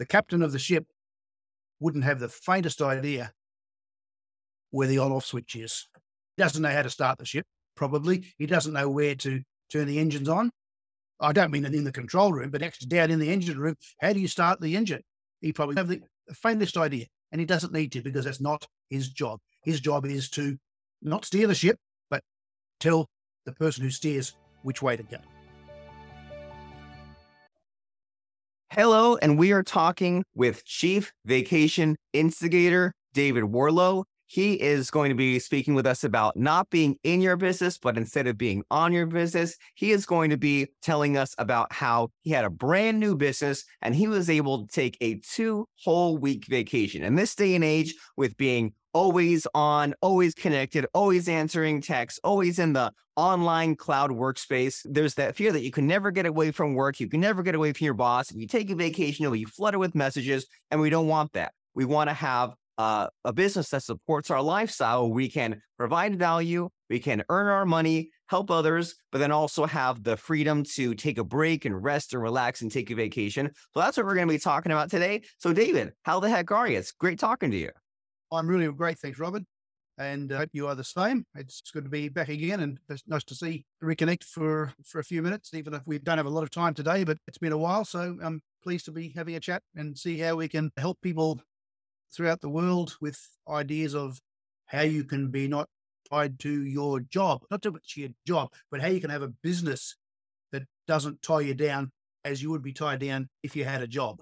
the captain of the ship wouldn't have the faintest idea where the on off switch is. He doesn't know how to start the ship, probably. He doesn't know where to turn the engines on. I don't mean in the control room, but actually down in the engine room. How do you start the engine? He probably have the faintest idea, and he doesn't need to because that's not his job. His job is to not steer the ship, but tell the person who steers which way to go. Hello, and we are talking with Chief Vacation Instigator David Warlow. He is going to be speaking with us about not being in your business, but instead of being on your business, he is going to be telling us about how he had a brand new business and he was able to take a two whole week vacation. In this day and age, with being always on, always connected, always answering texts, always in the online cloud workspace. There's that fear that you can never get away from work. You can never get away from your boss. If you take a vacation, you'll be flooded with messages, and we don't want that. We want to have uh, a business that supports our lifestyle. We can provide value, we can earn our money, help others, but then also have the freedom to take a break and rest and relax and take a vacation. So that's what we're going to be talking about today. So, David, how the heck are you? It's great talking to you. I'm really great. Thanks, Robert. And I uh, hope you are the same. It's good to be back again and it's nice to see, reconnect for, for a few minutes, even if we don't have a lot of time today, but it's been a while. So I'm pleased to be having a chat and see how we can help people throughout the world with ideas of how you can be not tied to your job, not to your job, but how you can have a business that doesn't tie you down as you would be tied down if you had a job.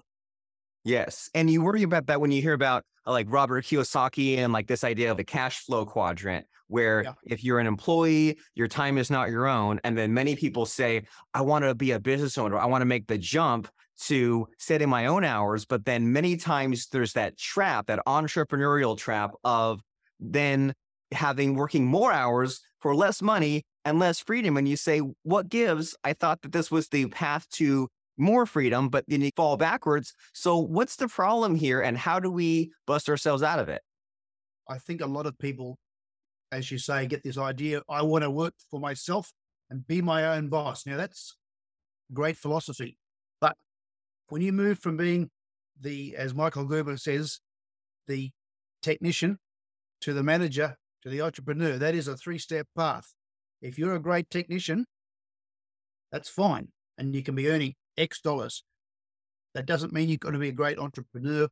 Yes. And you worry about that when you hear about uh, like Robert Kiyosaki and like this idea of the cash flow quadrant, where yeah. if you're an employee, your time is not your own. And then many people say, I want to be a business owner. I want to make the jump to setting my own hours. But then many times there's that trap, that entrepreneurial trap of then having working more hours for less money and less freedom. And you say, what gives? I thought that this was the path to more freedom, but then you fall backwards. So what's the problem here and how do we bust ourselves out of it? I think a lot of people, as you say, get this idea, I want to work for myself and be my own boss. Now that's great philosophy. But when you move from being the, as Michael Gerber says, the technician to the manager to the entrepreneur, that is a three step path. If you're a great technician, that's fine. And you can be earning X dollars. That doesn't mean you're going to be a great entrepreneur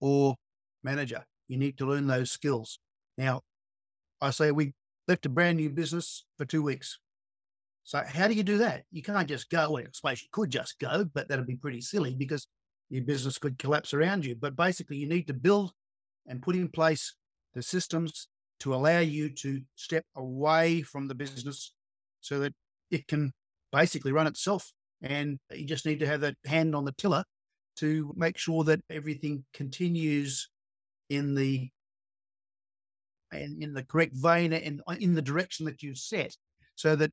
or manager. You need to learn those skills. Now, I say we left a brand new business for two weeks. So how do you do that? You can't just go. Well, I suppose you could just go, but that'd be pretty silly because your business could collapse around you. But basically, you need to build and put in place the systems to allow you to step away from the business so that it can basically run itself. And you just need to have that hand on the tiller to make sure that everything continues in the in, in the correct vein and in the direction that you set so that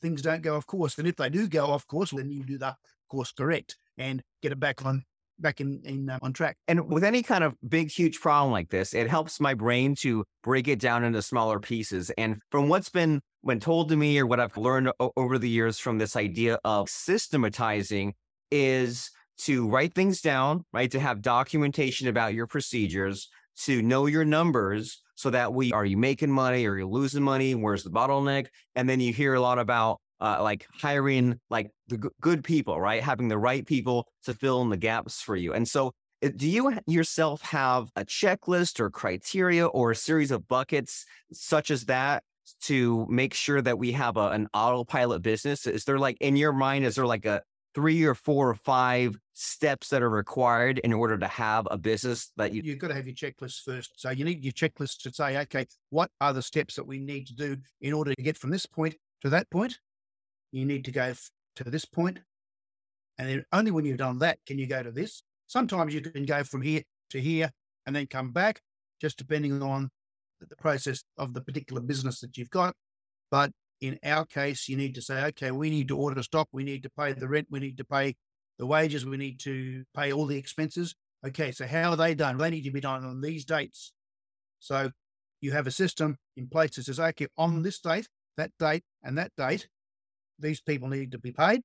things don't go off course. And if they do go off course, then you do the course correct and get it back on back in, in uh, on track. And with any kind of big, huge problem like this, it helps my brain to break it down into smaller pieces. And from what's been when told to me or what I've learned o- over the years from this idea of systematizing is to write things down, right? To have documentation about your procedures, to know your numbers, so that we are you making money or you losing money? Where's the bottleneck? And then you hear a lot about uh, like hiring like the g- good people, right? Having the right people to fill in the gaps for you. And so, do you yourself have a checklist or criteria or a series of buckets such as that to make sure that we have a, an autopilot business? Is there like in your mind, is there like a three or four or five steps that are required in order to have a business that you you've got to have your checklist first. So you need your checklist to say okay what are the steps that we need to do in order to get from this point to that point? You need to go to this point and then only when you've done that can you go to this. Sometimes you can go from here to here and then come back just depending on the process of the particular business that you've got but in our case, you need to say, okay, we need to order stock, we need to pay the rent, we need to pay the wages, we need to pay all the expenses. Okay, so how are they done? They need to be done on these dates. So you have a system in place that says, okay, on this date, that date, and that date, these people need to be paid.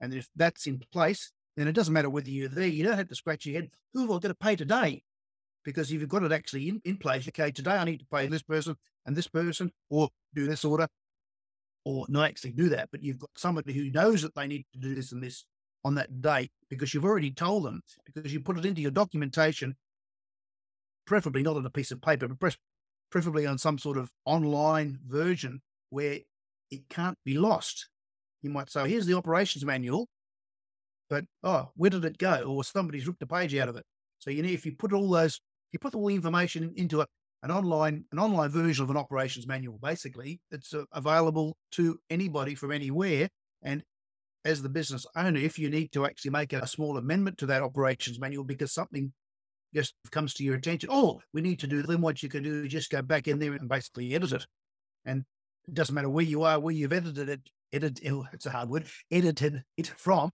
And if that's in place, then it doesn't matter whether you're there. You don't have to scratch your head. Who have I got to pay today? Because if you've got it actually in, in place, okay, today I need to pay this person and this person or do this order or not actually do that, but you've got somebody who knows that they need to do this and this on that date because you've already told them, because you put it into your documentation, preferably not on a piece of paper, but preferably on some sort of online version where it can't be lost. You might say, oh, here's the operations manual, but oh, where did it go? Or somebody's ripped a page out of it. So you need if you put all those, you put all the information into a, an online an online version of an operations manual, basically, it's uh, available to anybody from anywhere. And as the business owner, if you need to actually make a, a small amendment to that operations manual because something just comes to your attention, oh, we need to do, then what you can do is just go back in there and basically edit it. And it doesn't matter where you are, where you've edited it, edited, oh, it's a hard word, edited it from,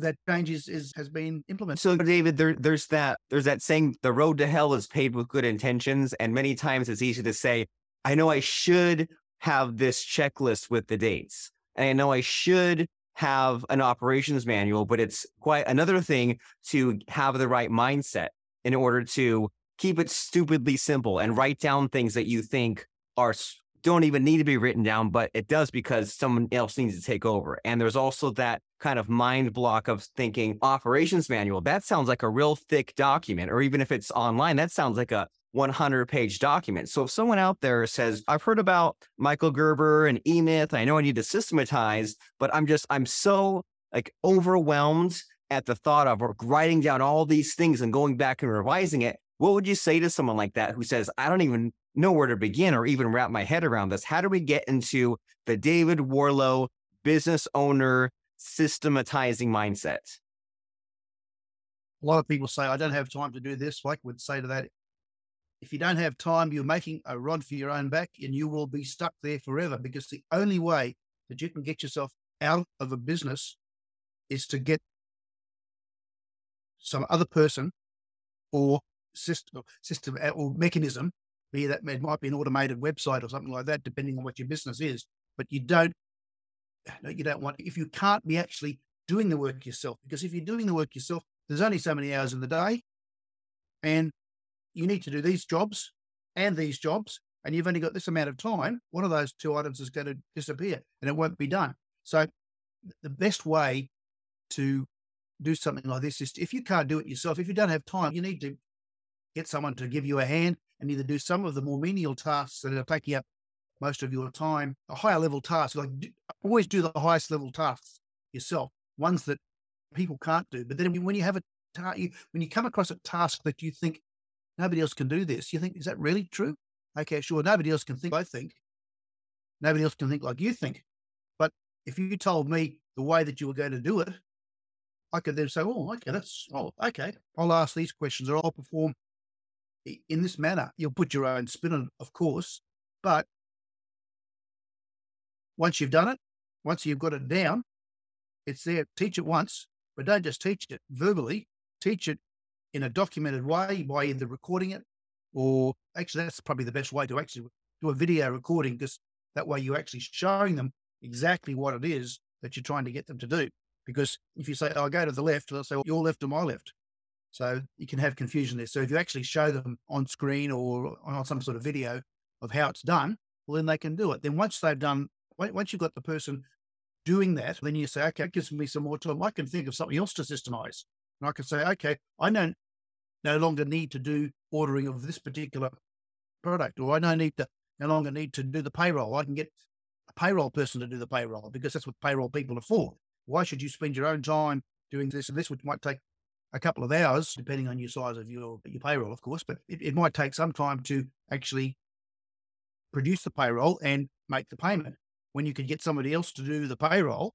that change is, is has been implemented. So, David, there, there's that there's that saying, "The road to hell is paved with good intentions," and many times it's easy to say, "I know I should have this checklist with the dates, and I know I should have an operations manual," but it's quite another thing to have the right mindset in order to keep it stupidly simple and write down things that you think are don't even need to be written down, but it does because someone else needs to take over. And there's also that kind of mind block of thinking operations manual. That sounds like a real thick document, or even if it's online, that sounds like a 100 page document. So if someone out there says, I've heard about Michael Gerber and eMyth, I know I need to systematize, but I'm just, I'm so like overwhelmed at the thought of writing down all these things and going back and revising it. What would you say to someone like that who says, I don't even know where to begin or even wrap my head around this. How do we get into the David Warlow business owner systematizing mindset? A lot of people say, I don't have time to do this. Like would say to that, if you don't have time, you're making a rod for your own back and you will be stuck there forever because the only way that you can get yourself out of a business is to get some other person or system, system or mechanism be that it might be an automated website or something like that, depending on what your business is. But you don't, you don't want if you can't be actually doing the work yourself, because if you're doing the work yourself, there's only so many hours in the day, and you need to do these jobs and these jobs, and you've only got this amount of time. One of those two items is going to disappear, and it won't be done. So, the best way to do something like this is if you can't do it yourself, if you don't have time, you need to get someone to give you a hand and either do some of the more menial tasks that are taking up most of your time, a higher level task. Like always do the highest level tasks yourself, ones that people can't do. But then when you have a ta- you, when you come across a task that you think nobody else can do this, you think, is that really true? Okay, sure. Nobody else can think. I think nobody else can think like you think. But if you told me the way that you were going to do it, I could then say, oh, okay, that's, oh, okay. I'll ask these questions or I'll perform in this manner. You'll put your own spin on of course, but once you've done it, once you've got it down, it's there. Teach it once, but don't just teach it verbally. Teach it in a documented way by either recording it or actually that's probably the best way to actually do a video recording because that way you're actually showing them exactly what it is that you're trying to get them to do. Because if you say, oh, I go to the left, they'll say, well, your left or my left. So you can have confusion there. So if you actually show them on screen or on some sort of video of how it's done, well, then they can do it. Then once they've done, once you've got the person doing that, then you say, okay, it gives me some more time. I can think of something else to systemize. And I can say, okay, I don't no longer need to do ordering of this particular product, or I don't need to no longer need to do the payroll. I can get a payroll person to do the payroll because that's what payroll people are for. Why should you spend your own time doing this and this, which might take a couple of hours, depending on your size of your, your payroll, of course, but it, it might take some time to actually produce the payroll and make the payment. When you can get somebody else to do the payroll,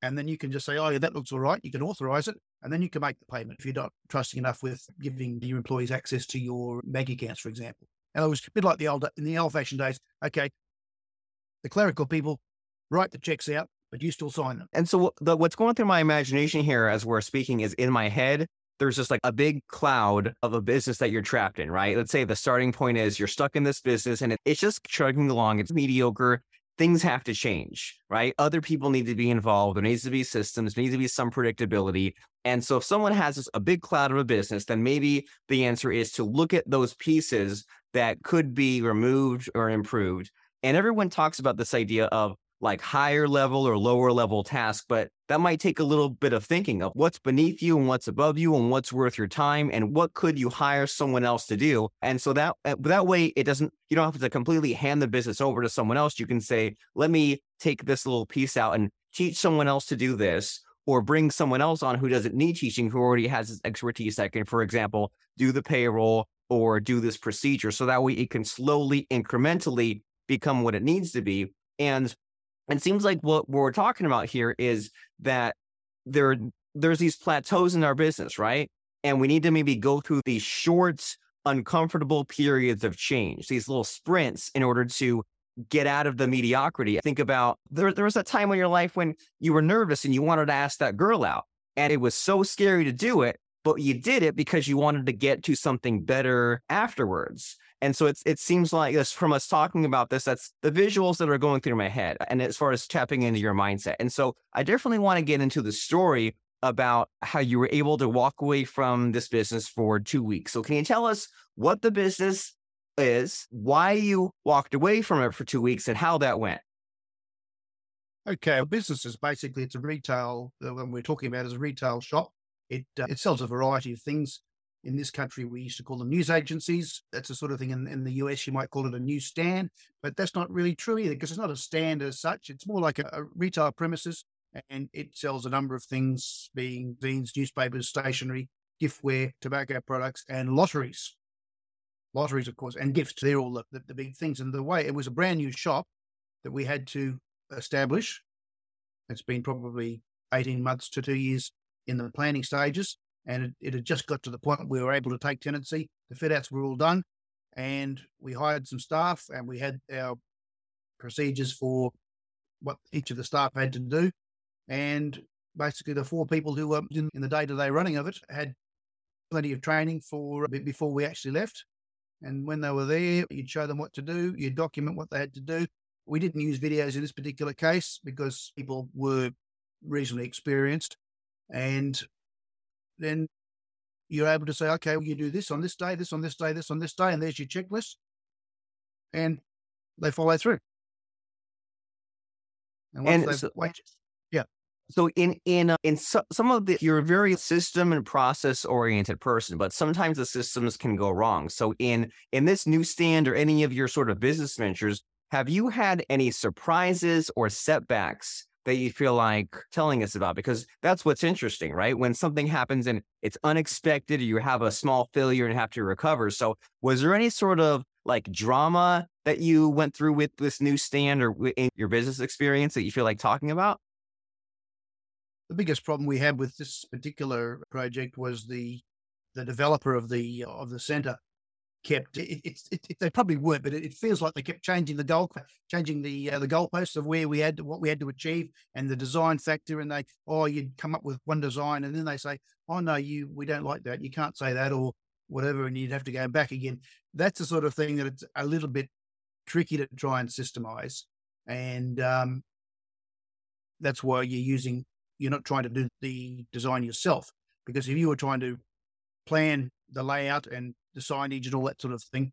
and then you can just say, oh, yeah, that looks all right. You can authorize it, and then you can make the payment if you're not trusting enough with giving your employees access to your bank accounts, for example. And it was a bit like the old in the old fashioned days. Okay, the clerical people write the checks out, but you still sign them. And so the, what's going through my imagination here as we're speaking is in my head, there's just like a big cloud of a business that you're trapped in, right? Let's say the starting point is you're stuck in this business and it's just chugging along, it's mediocre. things have to change, right? Other people need to be involved. There needs to be systems, there needs to be some predictability. And so if someone has a big cloud of a business, then maybe the answer is to look at those pieces that could be removed or improved. And everyone talks about this idea of like higher level or lower level tasks, but that might take a little bit of thinking of what's beneath you and what's above you and what's worth your time and what could you hire someone else to do. And so that uh, that way it doesn't you don't have to completely hand the business over to someone else. You can say, let me take this little piece out and teach someone else to do this or bring someone else on who doesn't need teaching who already has this expertise that can, for example, do the payroll or do this procedure. So that way it can slowly, incrementally become what it needs to be. And it seems like what we're talking about here is that there there's these plateaus in our business, right? And we need to maybe go through these short, uncomfortable periods of change, these little sprints in order to get out of the mediocrity. Think about there, there was a time in your life when you were nervous and you wanted to ask that girl out. And it was so scary to do it, but you did it because you wanted to get to something better afterwards. And so it's it seems like this from us talking about this, that's the visuals that are going through my head. And as far as tapping into your mindset. And so I definitely want to get into the story about how you were able to walk away from this business for two weeks. So can you tell us what the business is, why you walked away from it for two weeks, and how that went? Okay, business is basically it's a retail. When we're talking about is a retail shop. It uh, it sells a variety of things in this country, we used to call them news agencies. That's the sort of thing in, in the US, you might call it a news stand, but that's not really true either because it's not a stand as such. It's more like a, a retail premises and it sells a number of things, being beans, newspapers, stationery, giftware, tobacco products, and lotteries. Lotteries, of course, and gifts. They're all the, the, the big things. And the way it was a brand new shop that we had to establish. It's been probably 18 months to two years in the planning stages and it, it had just got to the point we were able to take tenancy. The fit outs were all done, and we hired some staff, and we had our procedures for what each of the staff had to do. And basically, the four people who were in, in the day to day running of it had plenty of training for before we actually left. And when they were there, you'd show them what to do, you'd document what they had to do. We didn't use videos in this particular case because people were reasonably experienced. And then you're able to say, okay, well, you do this on this day, this on this day, this on this day, and there's your checklist. And they follow through. And, and so, yeah. So in in uh, in so, some of the you're a very system and process oriented person, but sometimes the systems can go wrong. So in in this newsstand or any of your sort of business ventures, have you had any surprises or setbacks that you feel like telling us about because that's what's interesting, right? When something happens and it's unexpected, you have a small failure and have to recover. So, was there any sort of like drama that you went through with this new stand or in your business experience that you feel like talking about? The biggest problem we had with this particular project was the the developer of the of the center kept it, it, it, they probably weren't, but it, feels like they kept changing the goal, changing the uh, the goalposts of where we had what we had to achieve and the design factor. And they, oh, you'd come up with one design, and then they say, oh no, you we don't like that. You can't say that or whatever, and you'd have to go back again. That's the sort of thing that it's a little bit tricky to try and systemize, and um, that's why you're using. You're not trying to do the design yourself because if you were trying to plan the layout and the signage and all that sort of thing,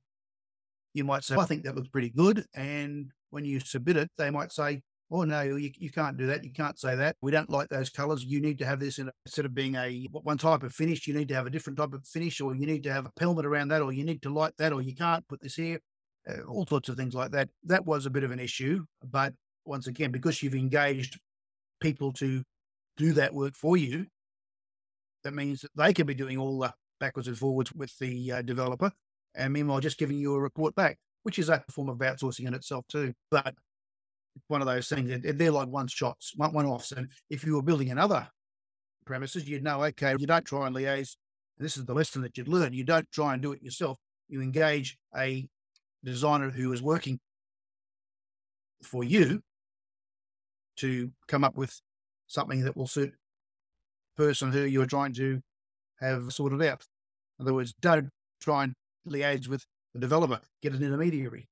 you might say, I think that looks pretty good. And when you submit it, they might say, Oh, no, you, you can't do that. You can't say that. We don't like those colors. You need to have this in a, instead of being a one type of finish, you need to have a different type of finish, or you need to have a pelmet around that, or you need to light that, or you can't put this here. Uh, all sorts of things like that. That was a bit of an issue. But once again, because you've engaged people to do that work for you, that means that they can be doing all the backwards and forwards with the uh, developer, and meanwhile just giving you a report back, which is a form of outsourcing in itself too. But it's one of those things, they're like one shots, one, one offs. And if you were building another premises, you'd know, okay, you don't try and liaise. This is the lesson that you'd learn. You don't try and do it yourself. You engage a designer who is working for you to come up with something that will suit the person who you're trying to have sorted out. In other words, don't try and liaise with the developer, get an intermediary.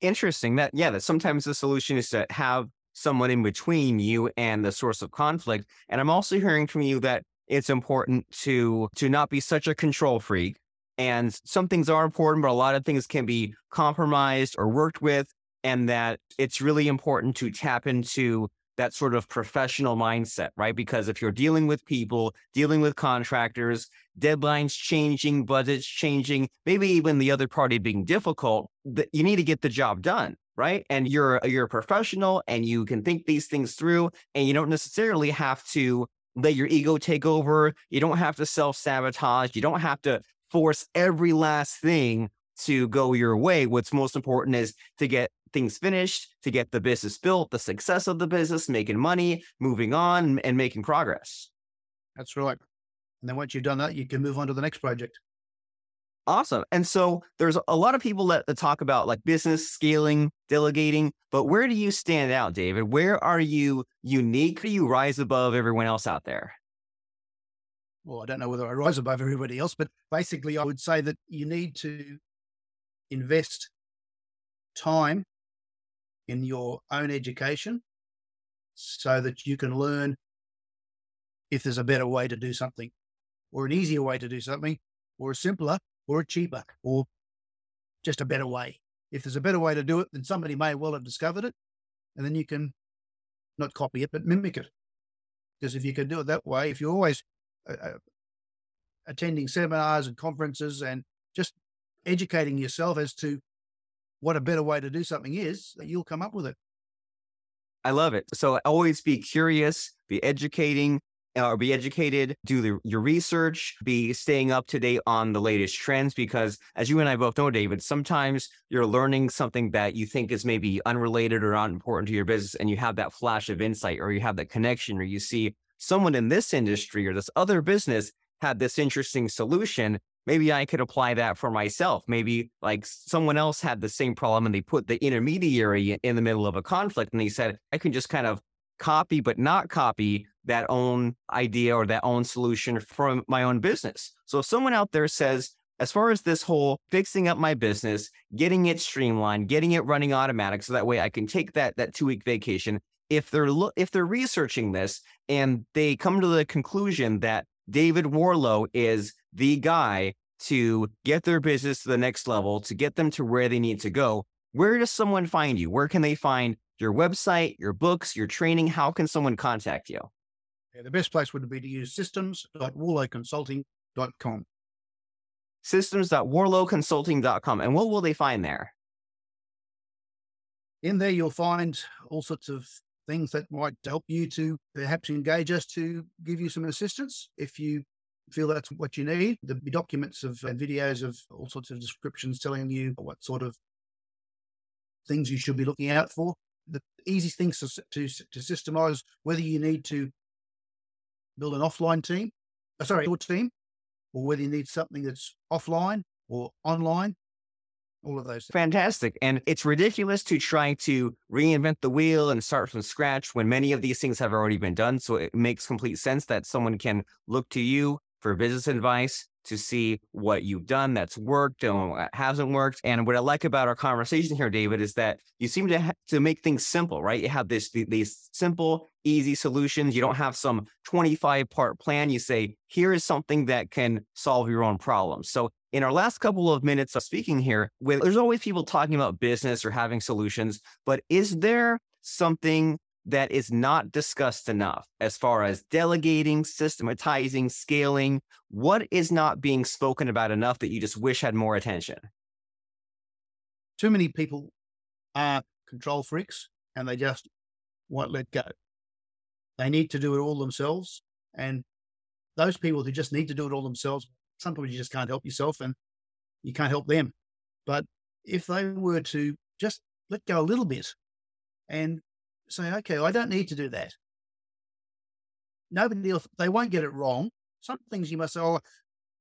Interesting that, yeah, that sometimes the solution is to have someone in between you and the source of conflict. And I'm also hearing from you that it's important to to not be such a control freak. And some things are important, but a lot of things can be compromised or worked with. And that it's really important to tap into that sort of professional mindset, right? Because if you're dealing with people, dealing with contractors, deadlines changing, budgets changing, maybe even the other party being difficult, you need to get the job done, right? And you're you're a professional and you can think these things through and you don't necessarily have to let your ego take over. You don't have to self-sabotage. You don't have to force every last thing to go your way. What's most important is to get things finished, to get the business built, the success of the business, making money, moving on, and making progress. That's right. And then once you've done that, you can move on to the next project. Awesome. And so there's a lot of people that, that talk about like business scaling, delegating, but where do you stand out, David? Where are you unique? Do you rise above everyone else out there? Well, I don't know whether I rise above everybody else, but basically, I would say that you need to invest time in your own education so that you can learn if there's a better way to do something or an easier way to do something or a simpler or a cheaper or just a better way. If there's a better way to do it, then somebody may well have discovered it and then you can not copy it, but mimic it. Because if you can do it that way, if you're always uh, uh attending seminars and conferences and just educating yourself as to what a better way to do something is, that you'll come up with it. I love it. So always be curious, be educating, or be educated, do the, your research, be staying up to date on the latest trends. Because as you and I both know, David, sometimes you're learning something that you think is maybe unrelated or not important to your business, and you have that flash of insight, or you have that connection, or you see someone in this industry or this other business had this interesting solution maybe I could apply that for myself. Maybe like someone else had the same problem and they put the intermediary in the middle of a conflict and they said, I can just kind of copy, but not copy that own idea or that own solution from my own business. So if someone out there says, as far as this whole fixing up my business, getting it streamlined, getting it running automatic, so that way I can take that that two week vacation. If they're lo- if they're researching this and they come to the conclusion that David Warlow is the guy to get their business to the next level, to get them to where they need to go, where does someone find you? Where can they find your website, your books, your training? How can someone contact you? Yeah, the best place would be to use systems.warlowconsulting.com. Systems.warlowconsulting.com. And what will they find there? In there, you'll find all sorts of things that might help you to perhaps engage us to give you some assistance. If you feel that's what you need. The documents of videos of all sorts of descriptions telling you what sort of things you should be looking out for. The easy things to, to, to systemize whether you need to build an offline team, uh, sorry, your team, or whether you need something that's offline or online. All of those. Things. Fantastic. And it's ridiculous to try to reinvent the wheel and start from scratch when many of these things have already been done. So it makes complete sense that someone can look to you for business advice to see what you've done that's worked and what hasn't worked. And what I like about our conversation here, David, is that you seem to ha- to make things simple, right? You have this these simple, easy solutions. You don't have some 25 part plan. You say, here is something that can solve your own problems. So in our last couple of minutes of speaking here, with there's always people talking about business or having solutions, but is there something that is not discussed enough as far as delegating, systematizing, scaling? What is not being spoken about enough that you just wish had more attention? Too many people are control freaks and they just won't let go. They need to do it all themselves. And those people who just need to do it all themselves, sometimes you just can't help yourself and you can't help them. But if they were to just let go a little bit and say, okay, I don't need to do that. Nobody else, they won't get it wrong. Some things you must say, oh,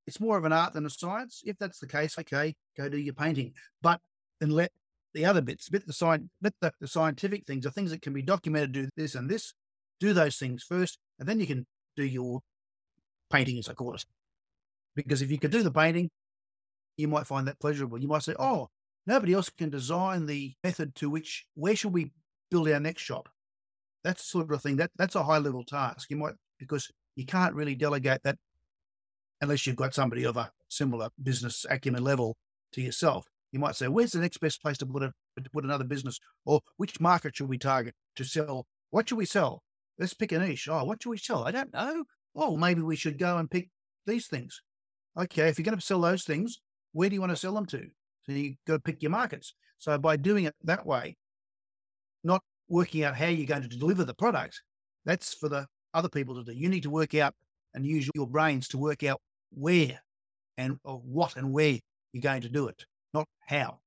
it's more of an art than a science. If that's the case, okay, go do your painting. But then let the other bits, bit the science, let the, the scientific things, the things that can be documented, do this and this, do those things first, and then you can do your painting, as I call it. Because if you could do the painting, you might find that pleasurable. You might say, oh, Nobody else can design the method to which where should we build our next shop. That's sort of thing. That that's a high level task. You might because you can't really delegate that unless you've got somebody of a similar business acumen level to yourself. You might say, "Where's the next best place to put a to put another business, or which market should we target to sell? What should we sell? Let's pick a niche. Oh, what should we sell? I don't know. Oh, maybe we should go and pick these things. Okay, if you're going to sell those things, where do you want to sell them to? So you got to pick your markets. So by doing it that way, not working out how you're going to deliver the product, that's for the other people to do. You need to work out and use your brains to work out where and what and where you're going to do it, not how.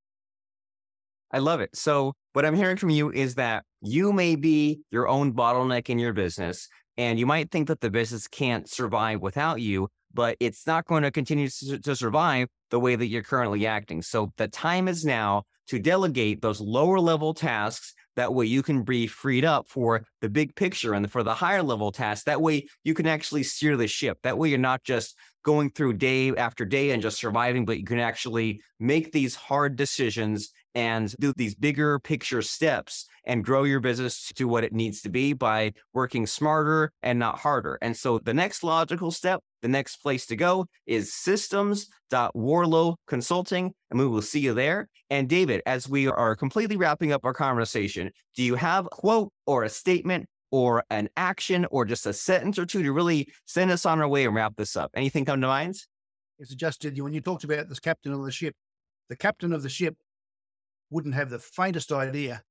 I love it. So, what I'm hearing from you is that you may be your own bottleneck in your business, and you might think that the business can't survive without you, but it's not going to continue to survive the way that you're currently acting. So, the time is now to delegate those lower level tasks. That way, you can be freed up for the big picture and for the higher level tasks. That way, you can actually steer the ship. That way, you're not just going through day after day and just surviving, but you can actually make these hard decisions and do these bigger picture steps and grow your business to what it needs to be by working smarter and not harder. And so the next logical step, the next place to go is systems.warlow consulting, and we will see you there. And David, as we are completely wrapping up our conversation, do you have a quote or a statement or an action or just a sentence or two to really send us on our way and wrap this up? Anything come to mind? It's just when you talked about this captain of the ship, the captain of the ship wouldn't have the faintest idea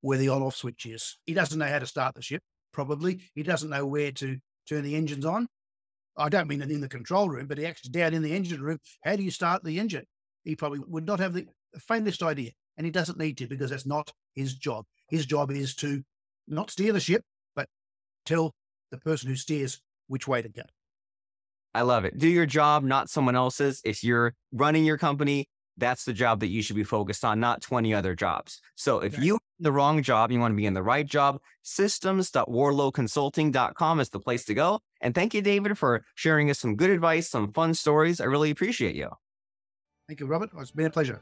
where the on off switch is. He doesn't know how to start the ship, probably. He doesn't know where to turn the engines on. I don't mean in the control room, but he actually down in the engine room. How do you start the engine? He probably would not have the faintest idea. And he doesn't need to because that's not his job. His job is to not steer the ship, but tell the person who steers which way to go. I love it. Do your job, not someone else's. If you're running your company, that's the job that you should be focused on, not 20 other jobs. So if you the wrong job, you want to be in the right job, systems.warlowconsulting.com is the place to go. And thank you, David, for sharing us some good advice, some fun stories. I really appreciate you. Thank you, Robert. It's been a pleasure.